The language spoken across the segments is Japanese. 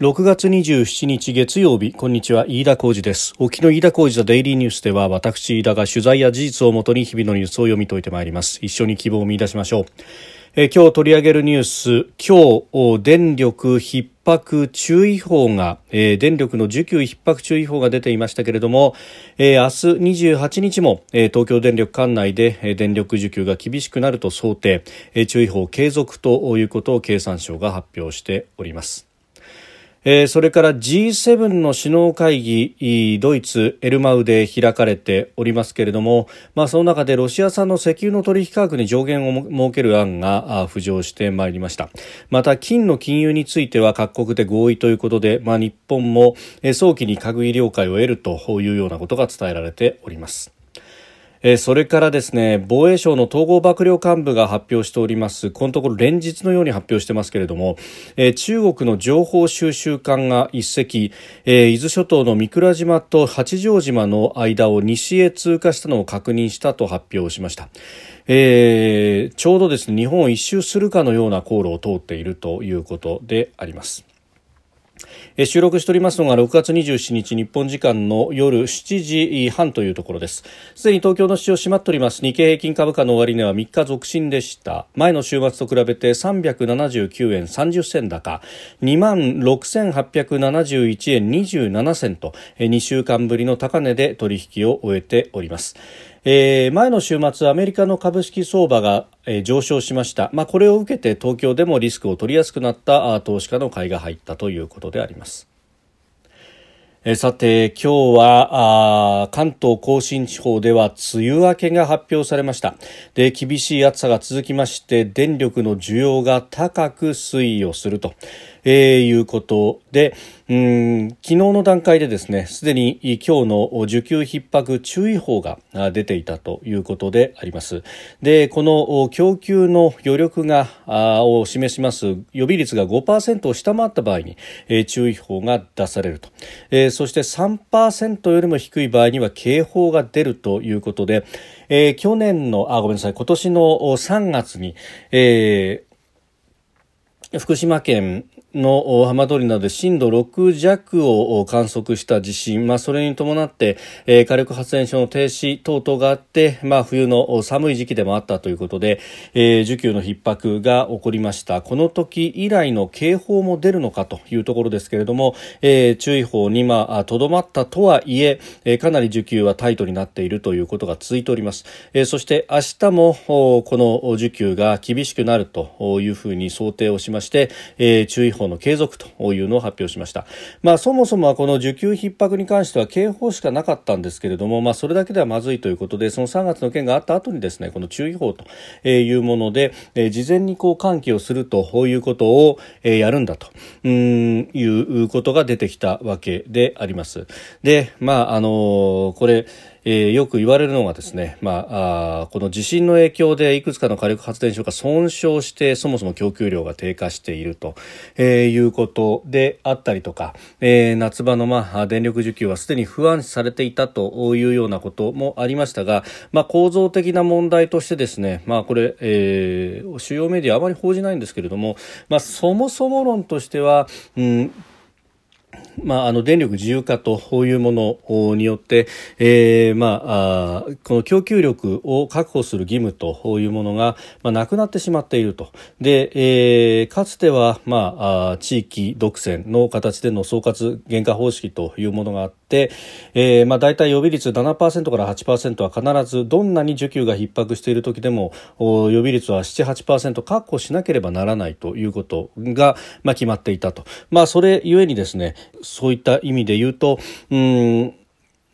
6月27日月曜日こんにちは飯田浩二です。沖の飯田浩二ザデイリーニュースでは私飯田が取材や事実をもとに日々のニュースを読み解いてまいります。一緒に希望を見出しましょう。え今日取り上げるニュース今日電力逼迫注意報が、え、電力の需給逼迫注意報が出ていましたけれども、えー、明日28日も、え、東京電力管内で、え、電力需給が厳しくなると想定、え、注意報継続ということを経産省が発表しております。えー、それから G7 の首脳会議ドイツエルマウで開かれておりますけれども、まあ、その中でロシア産の石油の取引価格に上限を設ける案が浮上してまいりました。また金の金融については各国で合意ということで、まあ、日本も早期に閣議了解を得るというようなことが伝えられております。えそれからですね防衛省の統合幕僚幹部が発表しておりますこのところ連日のように発表してますけれども、え中国の情報収集艦が1隻、え伊豆諸島の三倉島と八丈島の間を西へ通過したのを確認したと発表しました、えー、ちょうどですね日本を一周するかのような航路を通っているということであります。収録しておりますのが6月27日日本時間の夜7時半というところです。すでに東京の市場閉まっております。日経平均株価の終値は3日続伸でした。前の週末と比べて379円30銭高。2万6871円27銭と。2週間ぶりの高値で取引を終えております。えー、前の週末アメリカの株式相場が、えー、上昇しました、まあ、これを受けて東京でもリスクを取りやすくなった投資家の買いが入ったということであります。さて今日は関東甲信地方では梅雨明けが発表されました。で厳しい暑さが続きまして電力の需要が高く推移をすると。えー、いうことで、うん、昨日の段階でですね、すでに今日の需給逼迫注意報が出ていたということであります。で、この供給の余力が、を示します予備率が5%を下回った場合に、えー、注意報が出されると。えー、そして3%よりも低い場合には警報が出るということで、えー、去年の、あ、ごめんなさい、今年の3月に、えー、福島県の浜通りなどで震度6弱を観測した地震、まあ、それに伴って、えー、火力発電所の停止等々があって、まあ、冬の寒い時期でもあったということで、えー、需給の逼迫が起こりました。この時以来の警報も出るのかというところですけれども、えー、注意報にとどまったとはいええー、かなり需給はタイトになっているということが続いております、えー、そして明日もこの需給が厳しくなるというふうに想定をしました。して、えー、注意報の継続というのを発表しました。まあ、そもそもはこの需給逼迫に関しては警報しかなかったんですけれども、まあ、それだけではまずいということで、その3月の件があった後にですね、この注意報というもので、え事前にこう喚起をするということを、えやるんだとうんいうことが出てきたわけであります。で、まあ、あのこれ、えー、よく言われるのがですね、まあ、あこの地震の影響でいくつかの火力発電所が損傷してそもそも供給量が低下していると、えー、いうことであったりとか、えー、夏場の、まあ、電力需給はすでに不安視されていたというようなこともありましたが、まあ、構造的な問題としてですね、まあ、これ、えー、主要メディアあまり報じないんですけれども、まあ、そもそも論としては、うんまあ、あの電力自由化というものによって、えーまあ、この供給力を確保する義務というものが、まあ、なくなってしまっていると。で、えー、かつては、まあ、地域独占の形での総括原価方式というものがあって、えーまあ、大体予備率7%から8%は必ずどんなに需給が逼迫している時でも予備率は78%確保しなければならないということが、まあ、決まっていたと、まあ、それゆえにですねそういった意味で言うと、うん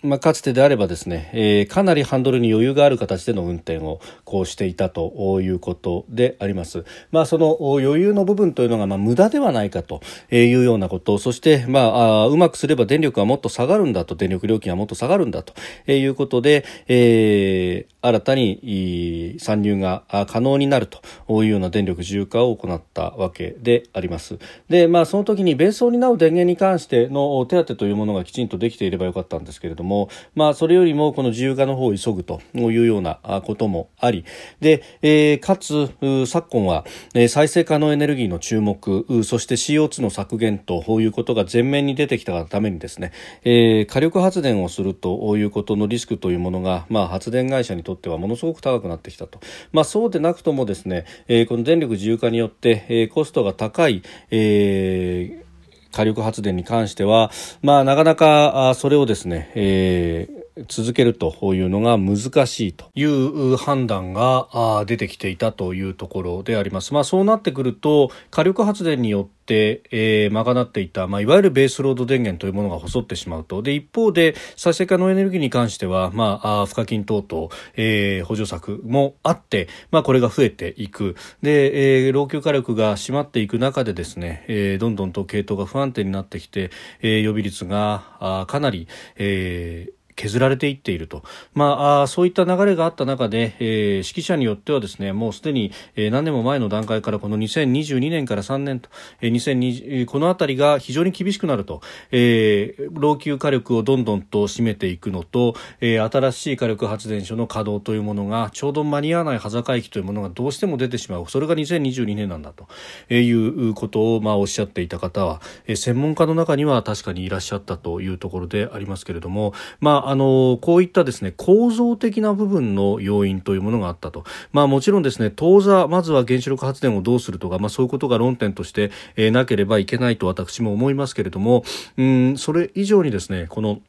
まあ、かつてであればですね、えー、かなりハンドルに余裕がある形での運転をこうしていたということであります。まあ、その余裕の部分というのがまあ無駄ではないかというようなこと、そして、まあ、うまくすれば電力はもっと下がるんだと、電力料金はもっと下がるんだということで、えー、新たに参入が可能になるというような電力自由化を行ったわけであります。で、まあ、その時にベースを担う電源に関しての手当というものがきちんとできていればよかったんですけれども、も、まあ、それよりもこの自由化の方を急ぐというようなこともあり。で、えー、かつ昨今は、えー、再生可能エネルギーの注目そして CO2 の削減ということが前面に出てきたためにですね、えー、火力発電をするということのリスクというものが、まあ、発電会社にとってはものすごく高くなってきたと、まあ、そうでなくともですね、えー、この電力自由化によって、えー、コストが高い、えー火力発電に関しては、まあ、なかなかそれをですね、えー続けるというのが難しいという判断が出てきていたというところであります。まあ、そうなってくると火力発電によって、えー、賄っていた、まあ、いわゆるベースロード電源というものが細ってしまうとで一方で再生可能エネルギーに関しては、まあ、賦課金等々、えー、補助策もあって、まあ、これが増えていくで、えー、老朽火力が締まっていく中でですね、え、どんどんと系統が不安定になってきて、え、予備率があかなり、えー削られていっていると、まあ、そういった流れがあった中で、えー、指揮者によってはですねもうすでに、えー、何年も前の段階からこの2022年から3年と、えー、2020この辺りが非常に厳しくなると、えー、老朽火力をどんどんと占めていくのと、えー、新しい火力発電所の稼働というものがちょうど間に合わない端境期というものがどうしても出てしまう。それが2022年なんだということを、まあ、おっしゃっていた方は、えー、専門家の中には確かにいらっしゃったというところでありますけれども、まああのこういったですね構造的な部分の要因というものがあったと、まあ、もちろんですね当座まずは原子力発電をどうするとか、まあ、そういうことが論点として、えー、なければいけないと私も思いますけれどもうんそれ以上にですねこの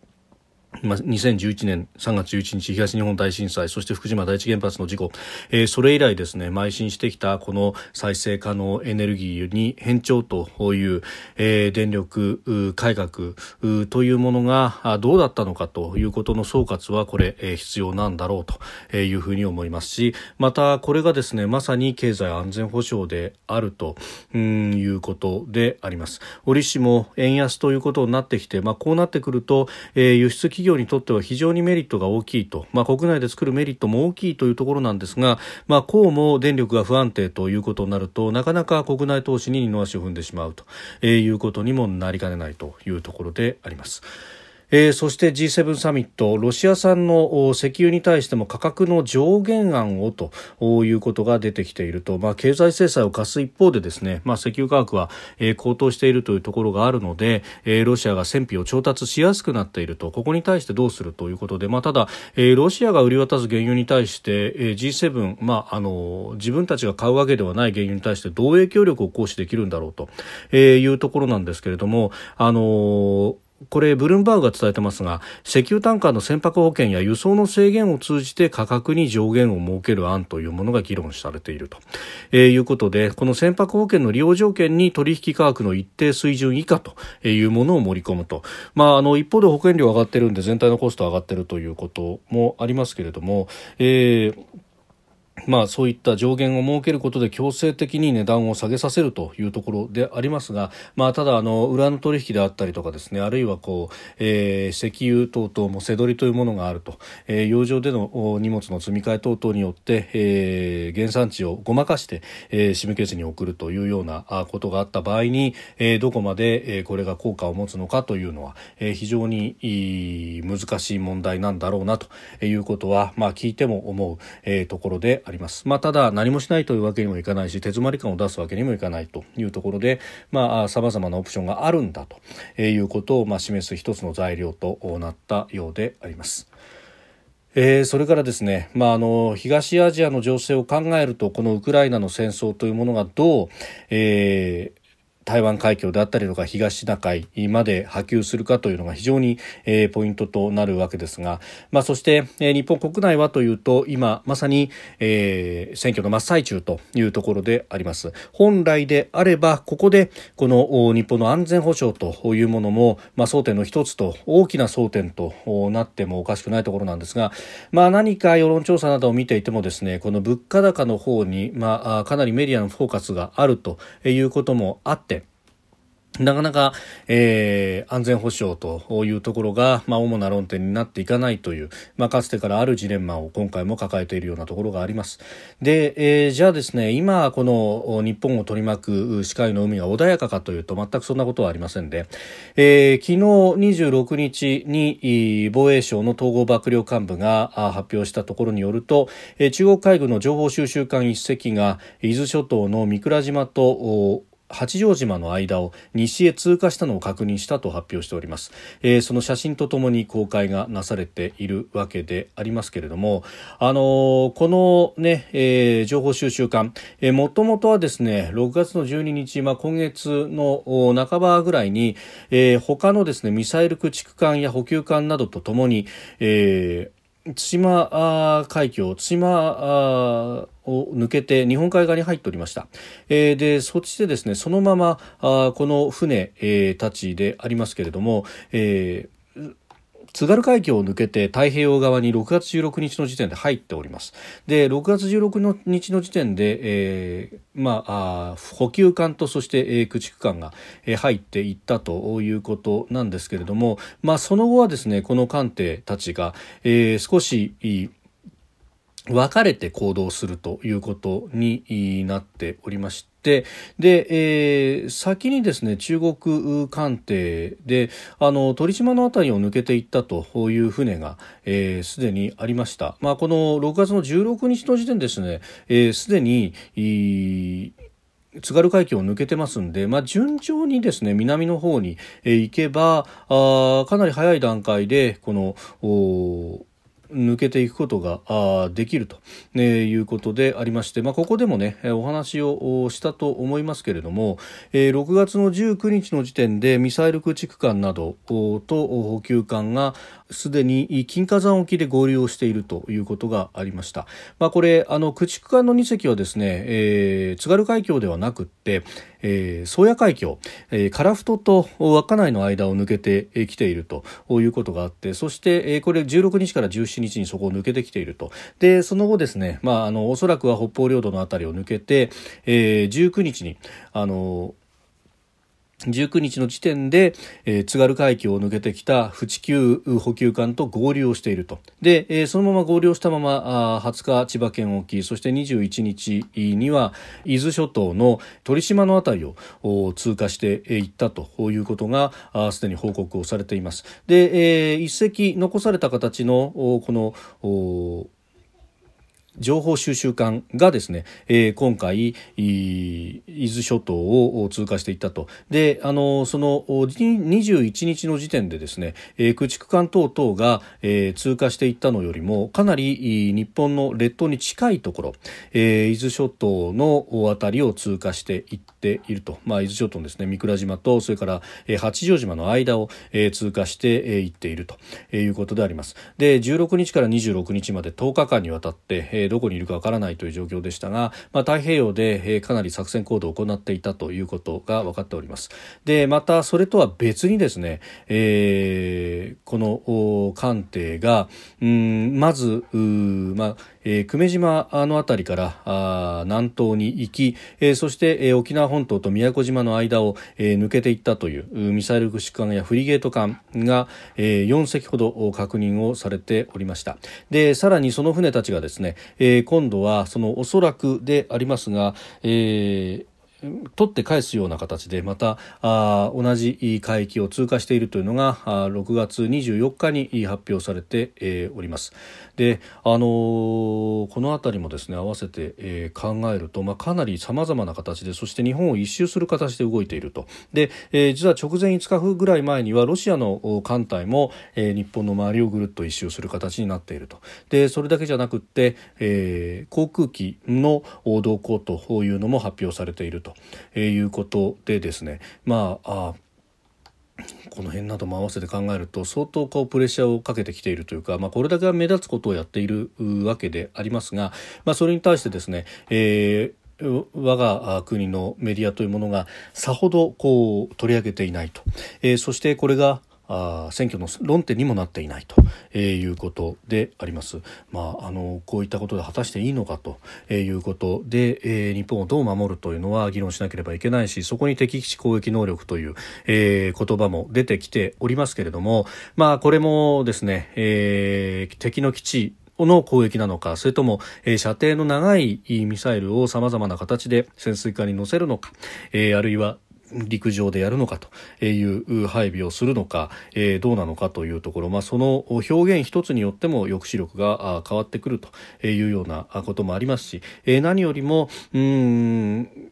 まあ、2011年3月11日東日本大震災そして福島第一原発の事故、えー、それ以来ですね邁進してきたこの再生可能エネルギーに変調という、えー、電力改革というものがどうだったのかということの総括はこれ、えー、必要なんだろうというふうに思いますしまたこれがですねまさに経済安全保障であるということであります。折しも円安ということになってきて、まあ、こうなってくると、えー、輸出企業にとっては非常にメリットが大きいと、まあ、国内で作るメリットも大きいというところなんですが、まあ、こうも電力が不安定ということになるとなかなか国内投資に二の足を踏んでしまうということにもなりかねないというところであります。えー、そして G7 サミットロシア産の石油に対しても価格の上限案をということが出てきていると、まあ、経済制裁を課す一方でですね、まあ、石油価格は、えー、高騰しているというところがあるので、えー、ロシアが戦費を調達しやすくなっていると。ここに対してどうするということで、まあ、ただ、えー、ロシアが売り渡す原油に対して、えー、G7、まあ、あの自分たちが買うわけではない原油に対してどう影響力を行使できるんだろうと、えー、いうところなんですけれどもあのーこれブルームバーグが伝えてますが石油タンカーの船舶保険や輸送の制限を通じて価格に上限を設ける案というものが議論されていると、えー、いうことでこの船舶保険の利用条件に取引価格の一定水準以下というものを盛り込むと、まあ、あの一方で保険料上がってるんで全体のコスト上がってるということもありますけれども、えーまあ、そういった上限を設けることで強制的に値段を下げさせるというところでありますが、まあ、ただあの裏の取引であったりとかですねあるいはこう、えー、石油等々も背取りというものがあると、えー、洋上での荷物の積み替え等々によって、えー、原産地をごまかして、えー、シムケースに送るというようなことがあった場合に、えー、どこまで、えー、これが効果を持つのかというのは、えー、非常に難しい問題なんだろうなということは、まあ、聞いても思う、えー、ところであります。あります。まあ、ただ何もしないというわけにもいかないし手詰まり感を出すわけにもいかないというところでまあ様々なオプションがあるんだということをまあ示す一つの材料となったようであります。えー、それからですね、まあ、あの東アジアの情勢を考えるとこのウクライナの戦争というものがどう、えー台湾海峡であったりとか東シナ海まで波及するかというのが非常に、えー、ポイントとなるわけですが、まあ、そして、えー、日本国内はというと今まさに、えー、選挙の真っ最中というところであります。本来であればここでこの日本の安全保障というものも、まあ、争点の一つと大きな争点となってもおかしくないところなんですが、まあ、何か世論調査などを見ていてもですねこの物価高の方に、まあ、かなりメディアのフォーカスがあるということもあってなかなか、えー、安全保障というところが、まあ、主な論点になっていかないという、まあ、かつてからあるジレンマを今回も抱えているようなところがあります。で、えー、じゃあですね、今、この日本を取り巻く視界の海が穏やかかというと、全くそんなことはありませんで、えー、昨日26日に防衛省の統合幕僚幹部が発表したところによると、中国海軍の情報収集艦1隻が伊豆諸島の三倉島と八丈島の間を西へ通過したのを確認したと発表しております、えー、その写真とともに公開がなされているわけでありますけれども、あのー、このね、えー、情報収集艦、えー、もともとはですね6月の12日、まあ、今月の半ばぐらいに、えー、他のですねミサイル駆逐艦や補給艦などとともに、えー対馬海峡、対馬を抜けて日本海側に入っておりました。えー、で、そっちでですね、そのままあこの船、えー、たちでありますけれども、えー津軽海峡を抜けて太平洋側に6月16日の時点で入っております。で、6月16日の時点で、えー、まあ補給艦とそして、えー、駆逐艦が、えー、入っていったということなんですけれども、まあその後はですね、この艦艇たちが、えー、少し分かれて行動するということになっておりまして、で、えー、先にですね、中国艦艇で、あの、鳥島の辺りを抜けていったという船が、えー、すでにありました。まあ、この6月の16日の時点ですね、えー、すでに、津軽海峡を抜けてますんで、まあ、順調にですね南の方に、行けばあかなり早い段階でこの抜けていくことができると、いうことでありまして、まあ、ここでもねお話をしたと思いますけれども、6月の19日の時点でミサイル駆逐艦などと補給艦がすでに金華山沖で合流をしているということがありました。まあ、これあの駆逐艦の2隻はですね、えー、津軽海峡ではなくって、えー、宗谷海峡、えー、樺太と稚内の間を抜けてきているということがあってそして、えー、これ16日から17日にそこを抜けてきていると。でその後ですね、まあ、あのおそらくは北方領土の辺りを抜けて、えー、19日にあの19日の時点で、えー、津軽海峡を抜けてきた不地球補給艦と合流をしていると。で、えー、そのまま合流したままあ20日千葉県沖、そして21日には伊豆諸島の鳥島の辺りを通過していったということがすでに報告をされています。で、えー、一隻残された形のこの情報収集艦がですね、えー、今回伊豆諸島を通過していったと。であのその21日の時点でですね、えー、駆逐艦等々が、えー、通過していったのよりもかなり日本の列島に近いところ、えー、伊豆諸島の辺りを通過していっていると、まあ、伊豆諸島のですね三倉島とそれから、えー、八丈島の間を、えー、通過してい、っているということであります。で16日から26日まで10日間にわたって、えーどこにいるかわからないという状況でしたが、まあ、太平洋で、えかなり作戦行動を行っていたということが分かっております。でまたそれとは別にですね、えー、この艦艇がうんまずまあえー、久米島の辺りからあ南東に行き、えー、そして、えー、沖縄本島と宮古島の間を、えー、抜けていったというミサイル駆逐艦やフリゲート艦が、えー、4隻ほど確認をされておりましたでさらにその船たちがですね、えー、今度はそのおそらくでありますが、えー取って返すような形でまたあ同じ海域を通過しているというのがあ6月24日に発表されて、えー、おります。で、あのー、この辺りもですね合わせて、えー、考えると、まあ、かなりさまざまな形でそして日本を一周する形で動いていると。で、えー、実は直前5日ぐらい前にはロシアの艦隊も、えー、日本の周りをぐるっと一周する形になっていると。でそれだけじゃなくって、えー、航空機の動向というのも発表されていると。ということでですね。まあこの辺なども合わせて考えると相当こうプレッシャーをかけてきているというか、まあ、これだけ目立つことをやっているわけでありますが、まあ、それに対してですね、えー、我が国のメディアというものがさほどこう取り上げていないと、えー、そしてこれがあ選挙の論点にもなっていないと、えいうことであります。まあ、あのこういったことで果たしていいのかとえいうことで、え、日本をどう守るというのは議論しなければいけないしそこに敵基地攻撃能力という、え、言葉も出てきておりますけれども、まあ、これもですね、えー、敵の基地の攻撃なのかそれとも、えー、射程の長いミサイルをさまざまな形で潜水艦に乗せるのか、えー、あるいは陸上でやるのかという配備をするのか、えー、どうなのかというところ、まあ、その表現一つによっても抑止力が変わってくるというようなこともありますし、えー、何よりもうん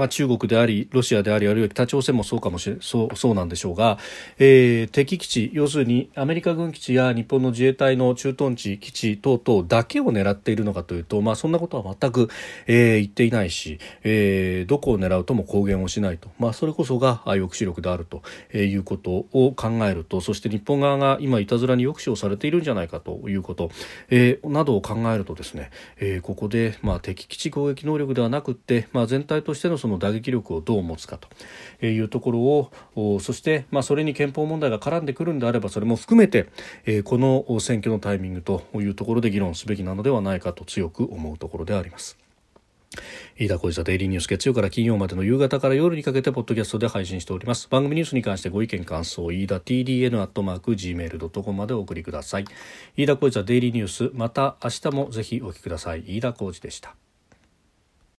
まあ、中国でありロシアでありあるいは北朝鮮もそうかもしれそうそうなんでしょうが、えー、敵基地要するにアメリカ軍基地や日本の自衛隊の駐屯地基地等々だけを狙っているのかというと、まあ、そんなことは全く、えー、言っていないし、えー、どこを狙うとも公言をしないと、まあ、それこそが抑止力であるということを考えるとそして日本側が今いたずらに抑止をされているんじゃないかということ、えー、などを考えるとですね、えー、ここで、まあ、敵基地攻撃能力ではなくて、まあ、全体としてのそのの打撃力をどう持つかというところをそして、まあ、それに憲法問題が絡んでくるんであればそれも含めて、えこの選挙のタイミングというところで議論すべきなのではないかと強く思うところであります。飯田浩司デイリーニュース月曜から金曜までの夕方から夜にかけてポッドキャストで配信しております。番組ニュースに関してご意見感想飯田 TDN アットマーク Gmail.com までお送りください。飯田浩司デイリーニュースまた明日もぜひお聞きください。飯田浩司でした。